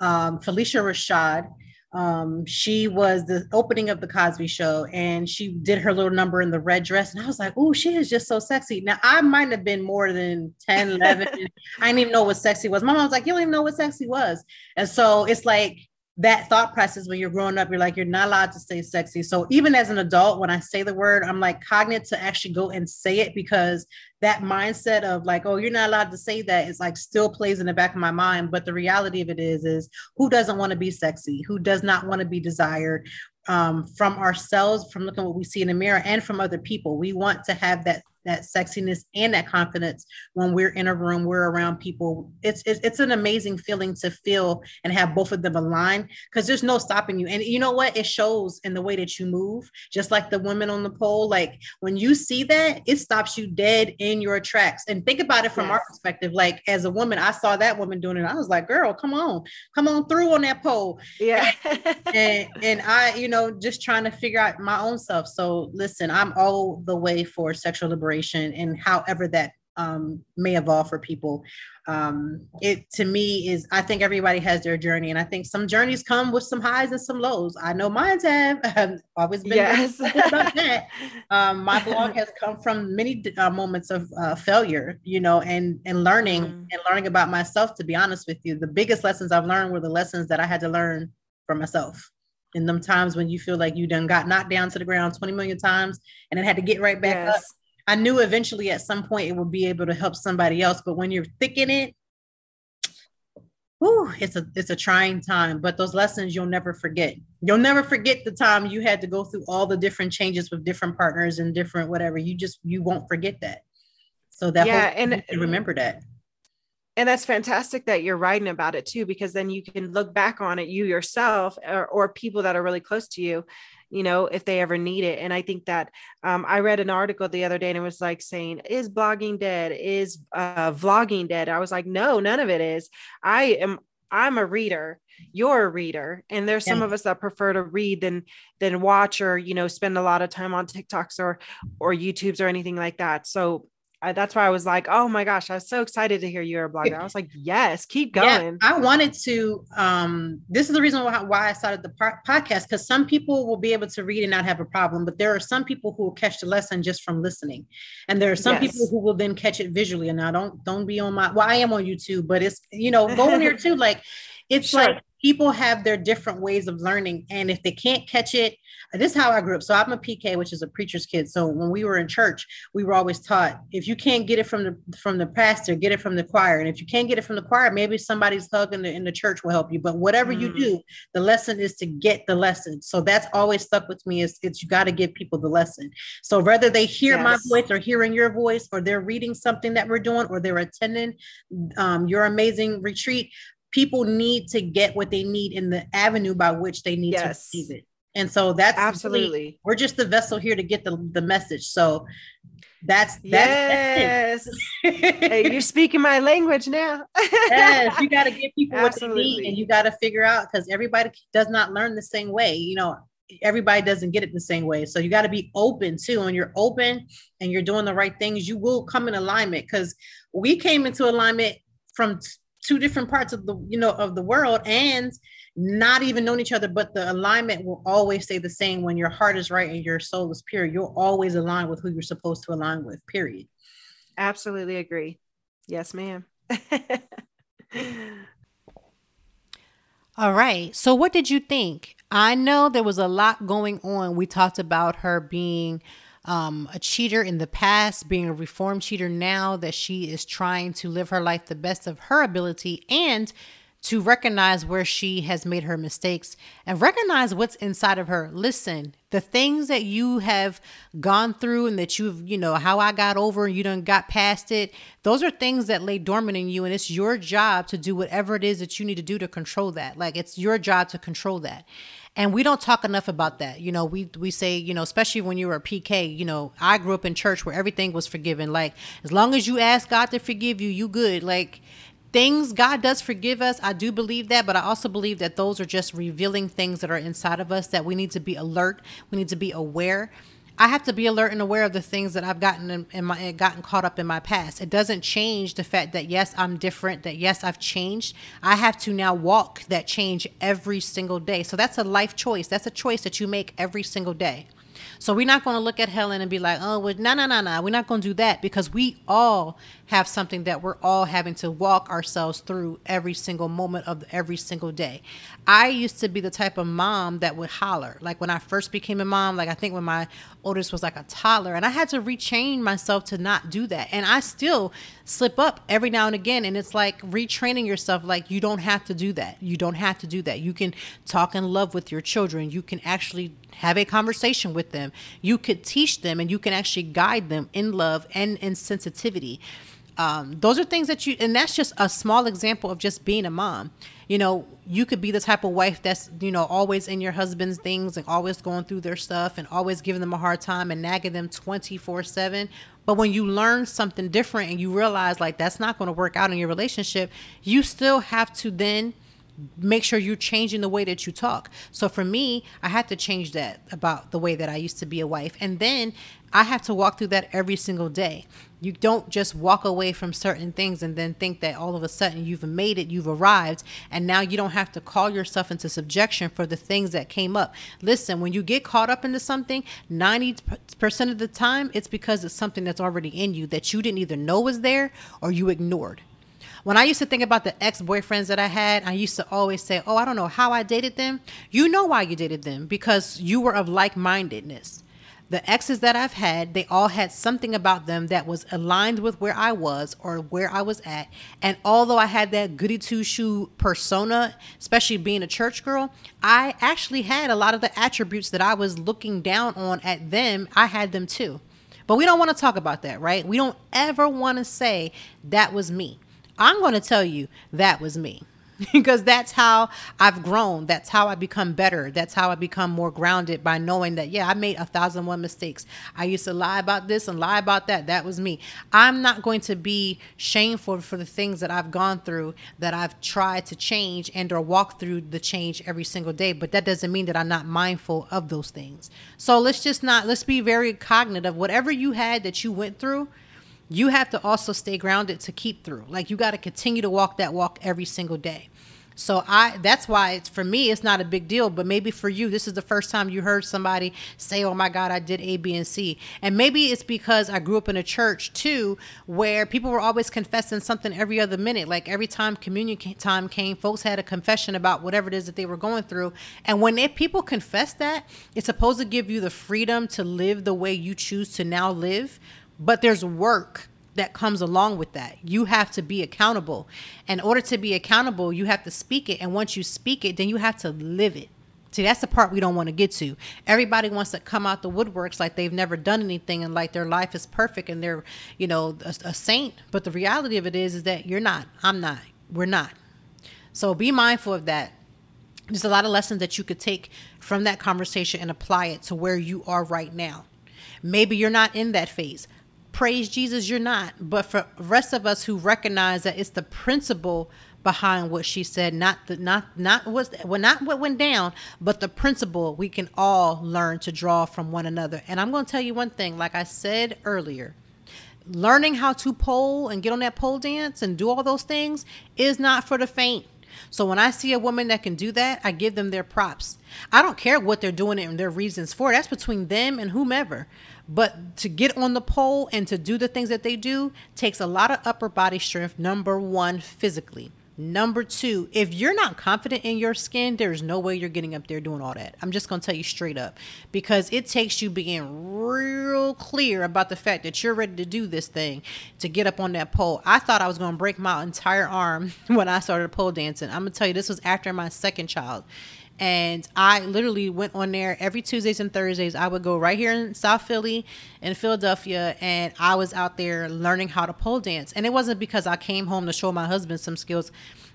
um, Phylicia Rashad. Um, she was the opening of the Cosby Show, and she did her little number in the red dress, and I was like, "Oh, she is just so sexy." Now I might have been more than 10, 11. I didn't even know what sexy was. My mom was like, "You don't even know what sexy was," and so it's like that thought process when you're growing up, you're like, you're not allowed to say sexy. So even as an adult, when I say the word, I'm like cognate to actually go and say it because that mindset of like, oh, you're not allowed to say that is like still plays in the back of my mind. But the reality of it is, is who doesn't want to be sexy? Who does not want to be desired? Um, from ourselves, from looking what we see in the mirror, and from other people. We want to have that that sexiness and that confidence when we're in a room we're around people. It's it's, it's an amazing feeling to feel and have both of them align because there's no stopping you. And you know what? It shows in the way that you move just like the women on the pole. Like when you see that it stops you dead in your tracks. And think about it from yes. our perspective. Like as a woman i saw that woman doing it. I was like girl come on. Come on through on that pole. Yeah. And and i you know just trying to figure out my own self. So listen i'm all the way for sexual liberation and however that um, may evolve for people. Um, it to me is, I think everybody has their journey, and I think some journeys come with some highs and some lows. I know mine's have. I've always been yes. about that. Um, my blog has come from many uh, moments of uh, failure, you know, and and learning mm. and learning about myself. To be honest with you, the biggest lessons I've learned were the lessons that I had to learn for myself in them times when you feel like you done got knocked down to the ground 20 million times and then had to get right back yes. up I knew eventually at some point it would be able to help somebody else. But when you're thick in it, whew, it's a it's a trying time. But those lessons you'll never forget. You'll never forget the time you had to go through all the different changes with different partners and different whatever. You just you won't forget that. So that yeah, and remember that. And that's fantastic that you're writing about it too, because then you can look back on it, you yourself, or, or people that are really close to you, you know, if they ever need it. And I think that um, I read an article the other day and it was like saying, is blogging dead? Is uh, vlogging dead? I was like, no, none of it is. I am, I'm a reader you're a reader and there's some of us that prefer to read than than watch or you know spend a lot of time on tiktoks or or youtubes or anything like that so I, that's why I was like, oh my gosh, I was so excited to hear you're a blogger. I was like, yes, keep going. Yeah, I wanted to. Um, this is the reason why, why I started the par- podcast because some people will be able to read and not have a problem, but there are some people who will catch the lesson just from listening, and there are some yes. people who will then catch it visually. And now don't don't be on my. Well, I am on YouTube, but it's you know go in here too. Like it's sure. like people have their different ways of learning, and if they can't catch it this is how I grew up. So I'm a PK, which is a preacher's kid. So when we were in church, we were always taught if you can't get it from the from the pastor, get it from the choir. And if you can't get it from the choir, maybe somebody's hug in the, in the church will help you. But whatever mm. you do, the lesson is to get the lesson. So that's always stuck with me. Is it's you got to give people the lesson. So whether they hear yes. my voice or hearing your voice, or they're reading something that we're doing, or they're attending um, your amazing retreat, people need to get what they need in the avenue by which they need yes. to receive it. And so that's absolutely we're just the vessel here to get the, the message. So that's, that's yes. hey, you're speaking my language now. yes, you got to give people what they need, and you got to figure out because everybody does not learn the same way. You know, everybody doesn't get it the same way. So you got to be open too. When you're open and you're doing the right things, you will come in alignment because we came into alignment from two different parts of the you know of the world and not even knowing each other but the alignment will always stay the same. When your heart is right and your soul is pure you'll always align with who you're supposed to align with period. Absolutely agree. Yes ma'am. All right. So what did you think? I know there was a lot going on. We talked about her being um, a cheater in the past, being a reformed cheater now, that she is trying to live her life the best of her ability and to recognize where she has made her mistakes and recognize what's inside of her. Listen, the things that you have gone through and that you've, you know, how I got over and you done got past it, those are things that lay dormant in you. And it's your job to do whatever it is that you need to do to control that. Like it's your job to control that. And we don't talk enough about that. You know, we we say, you know, especially when you were a PK, you know, I grew up in church where everything was forgiven. Like as long as you ask God to forgive you, you good. Like things God does forgive us. I do believe that, but I also believe that those are just revealing things that are inside of us that we need to be alert. We need to be aware. I have to be alert and aware of the things that I've gotten in, in my eh, gotten caught up in my past. It doesn't change the fact that yes, I'm different, that yes, I've changed. I have to now walk that change every single day. So that's a life choice. That's a choice that you make every single day. So we're not going to look at Helen and be like, oh, well, no, no, no, no. We're not going to do that because we all have something that we're all having to walk ourselves through every single moment of every single day. I used to be the type of mom that would holler. Like when I first became a mom, like I think when my oldest was like a toddler, and I had to retrain myself to not do that. And I still slip up every now and again. And it's like retraining yourself, like you don't have to do that. You don't have to do that. You can talk in love with your children. You can actually have a conversation with them. You could teach them and you can actually guide them in love and in sensitivity. Um, those are things that you, and that's just a small example of just being a mom. You know, you could be the type of wife that's, you know, always in your husband's things and always going through their stuff and always giving them a hard time and nagging them 24 7. But when you learn something different and you realize like that's not going to work out in your relationship, you still have to then make sure you're changing the way that you talk. So for me, I had to change that about the way that I used to be a wife. And then I have to walk through that every single day. You don't just walk away from certain things and then think that all of a sudden you've made it, you've arrived, and now you don't have to call yourself into subjection for the things that came up. Listen, when you get caught up into something, 90% of the time, it's because it's something that's already in you that you didn't either know was there or you ignored. When I used to think about the ex boyfriends that I had, I used to always say, Oh, I don't know how I dated them. You know why you dated them because you were of like mindedness. The exes that I've had, they all had something about them that was aligned with where I was or where I was at. And although I had that goody two shoe persona, especially being a church girl, I actually had a lot of the attributes that I was looking down on at them. I had them too. But we don't want to talk about that, right? We don't ever want to say that was me. I'm going to tell you that was me because that's how I've grown. That's how I become better. That's how I become more grounded by knowing that, yeah, I made a thousand one mistakes. I used to lie about this and lie about that. That was me. I'm not going to be shameful for the things that I've gone through that I've tried to change and or walk through the change every single day. But that doesn't mean that I'm not mindful of those things. So let's just not, let's be very cognizant of whatever you had that you went through you have to also stay grounded to keep through. Like you got to continue to walk that walk every single day. So I that's why it's for me it's not a big deal, but maybe for you this is the first time you heard somebody say, "Oh my god, I did A, B, and C." And maybe it's because I grew up in a church too where people were always confessing something every other minute. Like every time communion time came, folks had a confession about whatever it is that they were going through. And when people confess that, it's supposed to give you the freedom to live the way you choose to now live but there's work that comes along with that. You have to be accountable. In order to be accountable, you have to speak it. And once you speak it, then you have to live it. See, that's the part we don't want to get to. Everybody wants to come out the woodworks like they've never done anything and like their life is perfect and they're, you know, a, a saint. But the reality of it is, is that you're not. I'm not. We're not. So be mindful of that. There's a lot of lessons that you could take from that conversation and apply it to where you are right now. Maybe you're not in that phase praise Jesus, you're not. But for rest of us who recognize that it's the principle behind what she said. Not the not not what well not what went down, but the principle we can all learn to draw from one another. And I'm to tell you one thing. Like I said earlier, learning how to pole and get on that pole dance and do all those things is not for the faint. So when I see a woman that can do that, I give them their props. I don't care what they're doing it and their reasons for. That's between them and whomever. But to get on the pole and to do the things that they do takes a lot of upper body strength, number one, physically. Number two, if you're not confident in your skin, there's no way you're getting up there doing all that. I'm just going to tell you straight up because it takes you being real clear about the fact that you're ready to do this thing to get up on that pole. I thought I was going to break my entire arm when I started pole dancing. I'm going to tell you, this was after my second child and I literally went on there every Tuesdays and Thursdays. I would go right here in South Philly in Philadelphia, and I was out there learning how to pole dance. And it wasn't because I came home to show my husband some skills.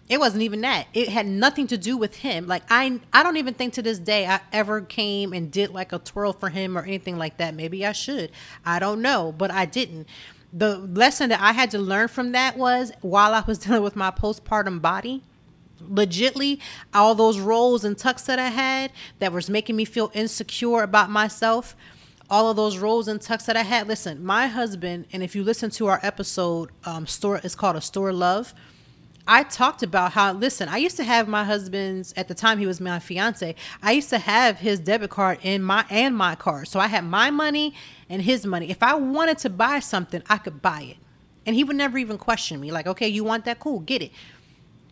It wasn't even that. It had nothing to do with him. Like I, I don't even think to this day I ever came and did like a twirl for him or anything like that. Maybe I should. I don't know, but I didn't the lesson that I had to learn from that was while I was dealing with my postpartum body, legitly all those rolls and tucks that I had that was making me feel insecure about myself. All of those rolls and tucks that I had. Listen, my husband, and if you listen to our episode, um, store it's called a store love. I talked about how listen, I used to have my husband's at the time he was my fiance. I used to have his debit card in my and my card. So I had my money and his money. If I wanted to buy something, I could buy it. And he would never even question me like, "Okay, you want that? Cool, get it."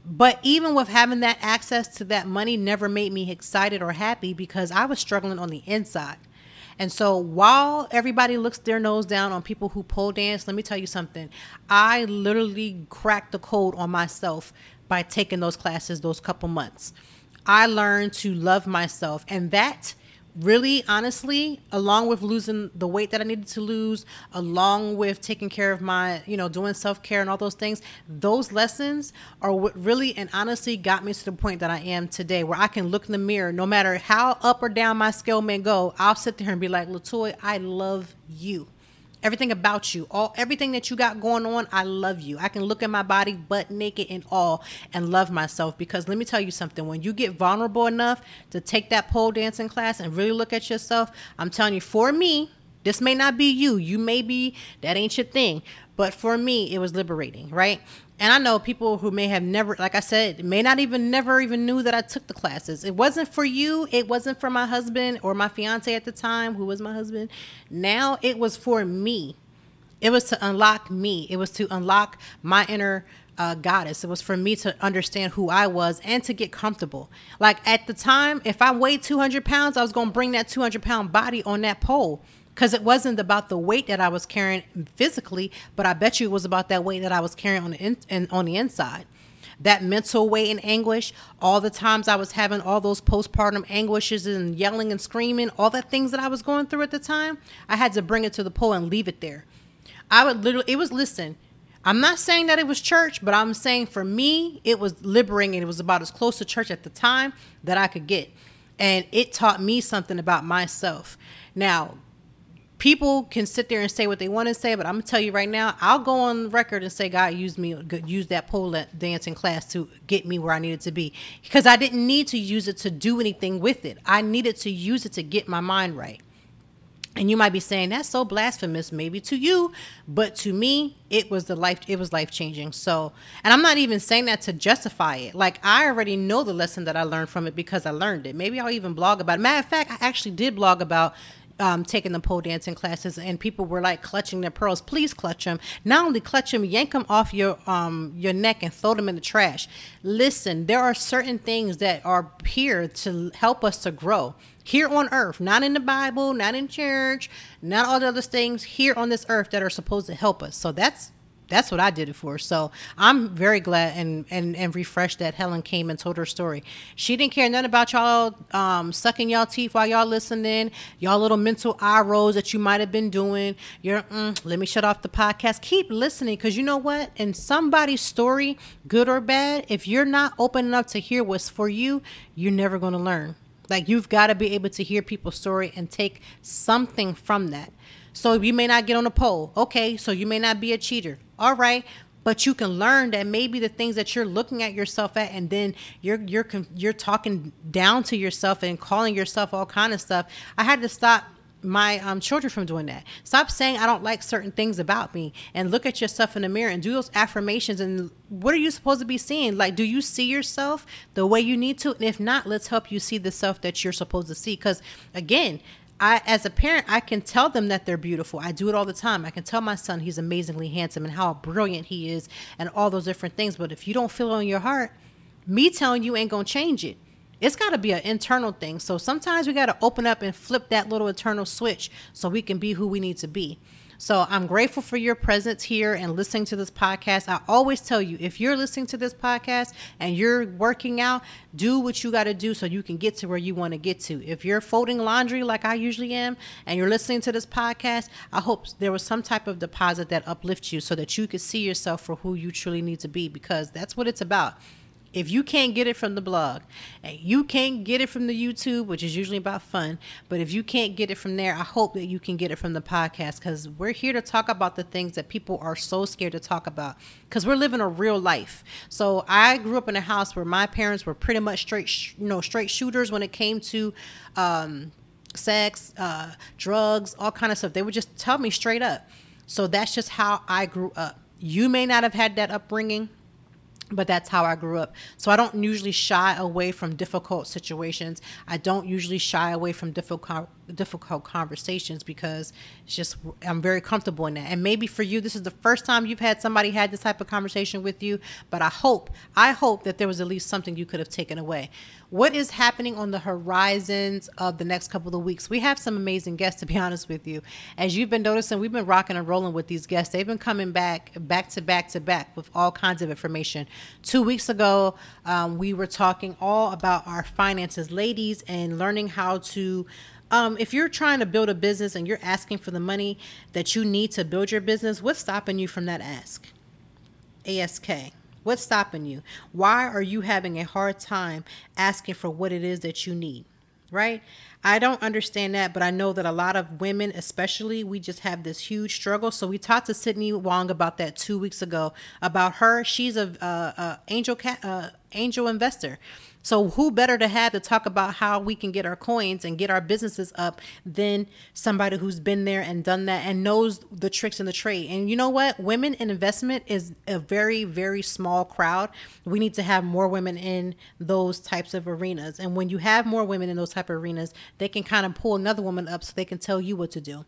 But even with having that access to that money never made me excited or happy because I was struggling on the inside. And so while everybody looks their nose down on people who pole dance, let me tell you something. I literally cracked the code on myself by taking those classes those couple months. I learned to love myself and that really honestly along with losing the weight that i needed to lose along with taking care of my you know doing self-care and all those things those lessons are what really and honestly got me to the point that i am today where i can look in the mirror. No matter how up or down my scale may go i'll sit there and be like latoya i love you everything about you all everything that you got going on i love you. I can look at my body butt naked and all and love myself because let me tell you something when you get vulnerable enough to take that pole dancing class and really look at yourself i'm telling you for me this may not be you. You may be that ain't your thing but for me it was liberating right and I know people who may have never, like I said, may not even never even knew that I took the classes. It wasn't for you. It wasn't for my husband or my fiance at the time, who was my husband. Now it was for me. It was to unlock me. It was to unlock my inner uh, goddess. It was for me to understand who I was and to get comfortable. Like at the time, if I weighed 200 pounds, I was going to bring that 200 pound body on that pole because it wasn't about the weight that I was carrying physically, but I bet you it was about that weight that I was carrying on the in, in, on the inside. That mental weight and anguish, all the times I was having all those postpartum anguishes and yelling and screaming, all the things that I was going through at the time, I had to bring it to the pole and leave it there. I would literally, it was, listen, I'm not saying that it was church, but I'm saying for me, it was liberating and it was about as close to church at the time that I could get. And it taught me something about myself. Now, people can sit there and say what they want to say, but I'm gonna tell you right now, I'll go on record and say God used me, use that pole dancing class to get me where I needed to be, because I didn't need to use it to do anything with it. I needed to use it to get my mind right. And you might be saying that's so blasphemous, maybe to you, but to me, it was the life. It was life changing. So, and I'm not even saying that to justify it. Like I already know the lesson that I learned from it because I learned it. Maybe I'll even blog about it. Matter of fact, I actually did blog about um, taking the pole dancing classes, and people were like clutching their pearls. Please clutch them. Not only clutch them, yank them off your um, your neck and throw them in the trash. Listen, there are certain things that are here to help us to grow here on earth, not in the Bible, not in church, not all the other things here on this earth that are supposed to help us. So that's that's what I did it for. So I'm very glad and, and, and refreshed that Helen came and told her story. She didn't care nothing about y'all um, sucking y'all teeth while y'all listening, y'all little mental eye rolls that you might have been doing. You're, mm, let me shut off the podcast. Keep listening because you know what? In somebody's story, good or bad, if you're not open enough to hear what's for you, you're never going to learn. Like you've got to be able to hear people's story and take something from that. So you may not get on a pole. Okay, so you may not be a cheater. All right. but you can learn that maybe the things that you're looking at yourself at and then you're you're you're talking down to yourself and calling yourself all kind of stuff i had to stop my um, children from doing that. Stop saying I don't like certain things about me and look at yourself in the mirror and do those affirmations. And what are you supposed to be seeing? Like, do you see yourself the way you need to? And if not, let's help you see the self that you're supposed to see. Because again, I, as a parent, I can tell them that they're beautiful. I do it all the time. I can tell my son he's amazingly handsome and how brilliant he is and all those different things. But if you don't feel it in your heart, me telling you ain't gonna change it it's got to be an internal thing. So sometimes we got to open up and flip that little internal switch so we can be who we need to be. So I'm grateful for your presence here and listening to this podcast. I always tell you if you're listening to this podcast and you're working out, do what you got to do so you can get to where you want to get to. If you're folding laundry like I usually am and you're listening to this podcast, I hope there was some type of deposit that uplifts you so that you could see yourself for who you truly need to be because that's what it's about. If you can't get it from the blog and you can't get it from the YouTube, which is usually about fun, but if you can't get it from there, I hope that you can get it from the podcast because we're here to talk about the things that people are so scared to talk about because we're living a real life. So I grew up in a house where my parents were pretty much straight, sh- you know, straight shooters when it came to, um, sex, uh, drugs, all kind of stuff. They would just tell me straight up. So that's just how I grew up. You may not have had that upbringing but that's how I grew up. So I don't usually shy away from difficult situations. I don't usually shy away from difficult difficult conversations because it's just I'm very comfortable in that. And maybe for you this is the first time you've had somebody had this type of conversation with you, but I hope I hope that there was at least something you could have taken away. What is happening on the horizons of the next couple of weeks? We have some amazing guests to be honest with you. As you've been noticing, we've been rocking and rolling with these guests. They've been coming back back to back to back with all kinds of information. 2 weeks ago, um, we were talking all about our finances ladies and learning how to um, if you're trying to build a business and you're asking for the money that you need to build your business, what's stopping you from that ask? ASK. What's stopping you? Why are you having a hard time asking for what it is that you need? Right? I don't understand that, but I know that a lot of women, especially, we just have this huge struggle. So we talked to Sydney Wong about that two weeks ago. About her, she's a, angel cat, uh, angel investor. So, who better to have to talk about how we can get our coins and get our businesses up than somebody who's been there and done that and knows the tricks in the trade? And you know what? Women in investment is a very, very small crowd. We need to have more women in those types of arenas. And when you have more women in those type of arenas, they can kind of pull another woman up so they can tell you what to do.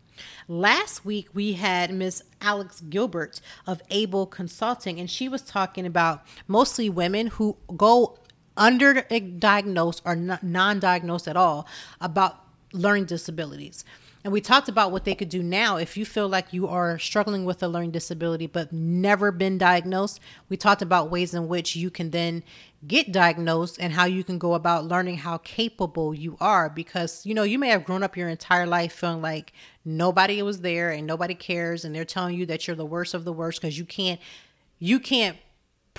Last week, we had Miss Alex Gilbert of Able Consulting, and she was talking about mostly women who go underdiagnosed or non-diagnosed at all about learning disabilities. And we talked about what they could do now if you feel like you are struggling with a learning disability but never been diagnosed. We talked about ways in which you can then get diagnosed and how you can go about learning how capable you are because you know, you may have grown up your entire life feeling like nobody was there and nobody cares and they're telling you that you're the worst of the worst because you can't you can't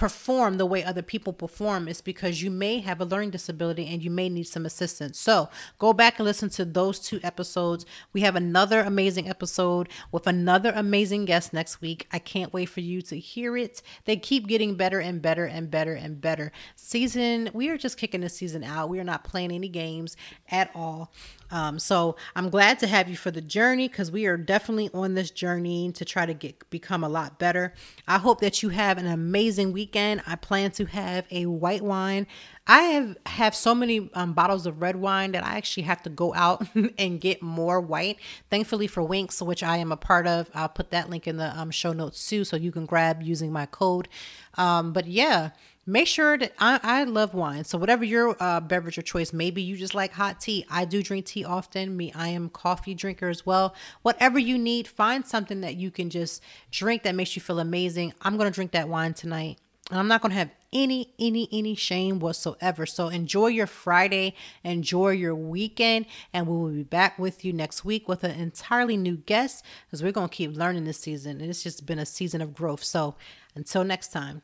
perform the way other people perform is because you may have a learning disability and you may need some assistance. So go back and listen to those two episodes. We have another amazing episode with another amazing guest next week. I can't wait for you to hear it. They keep getting better and better and better and better. Season, we are just kicking the season out. We are not playing any games at all. Um, so I'm glad to have you for the journey because we are definitely on this journey to try to get become a lot better. I hope that you have an amazing weekend. I plan to have a white wine. I have have so many um, bottles of red wine that I actually have to go out and get more white. Thankfully for Winks, which I am a part of, I'll put that link in the um, show notes too, so you can grab using my code. Um, but yeah make sure that I, I love wine. So whatever your uh, beverage of choice, maybe you just like hot tea. I do drink tea often. Me, I am coffee drinker as well. Whatever you need, find something that you can just drink that makes you feel amazing. I'm gonna drink that wine tonight. And I'm not gonna have any, any, any shame whatsoever. So enjoy your Friday, enjoy your weekend, and we will be back with you next week with an entirely new guest because we're gonna keep learning this season. And it's just been a season of growth. So until next time.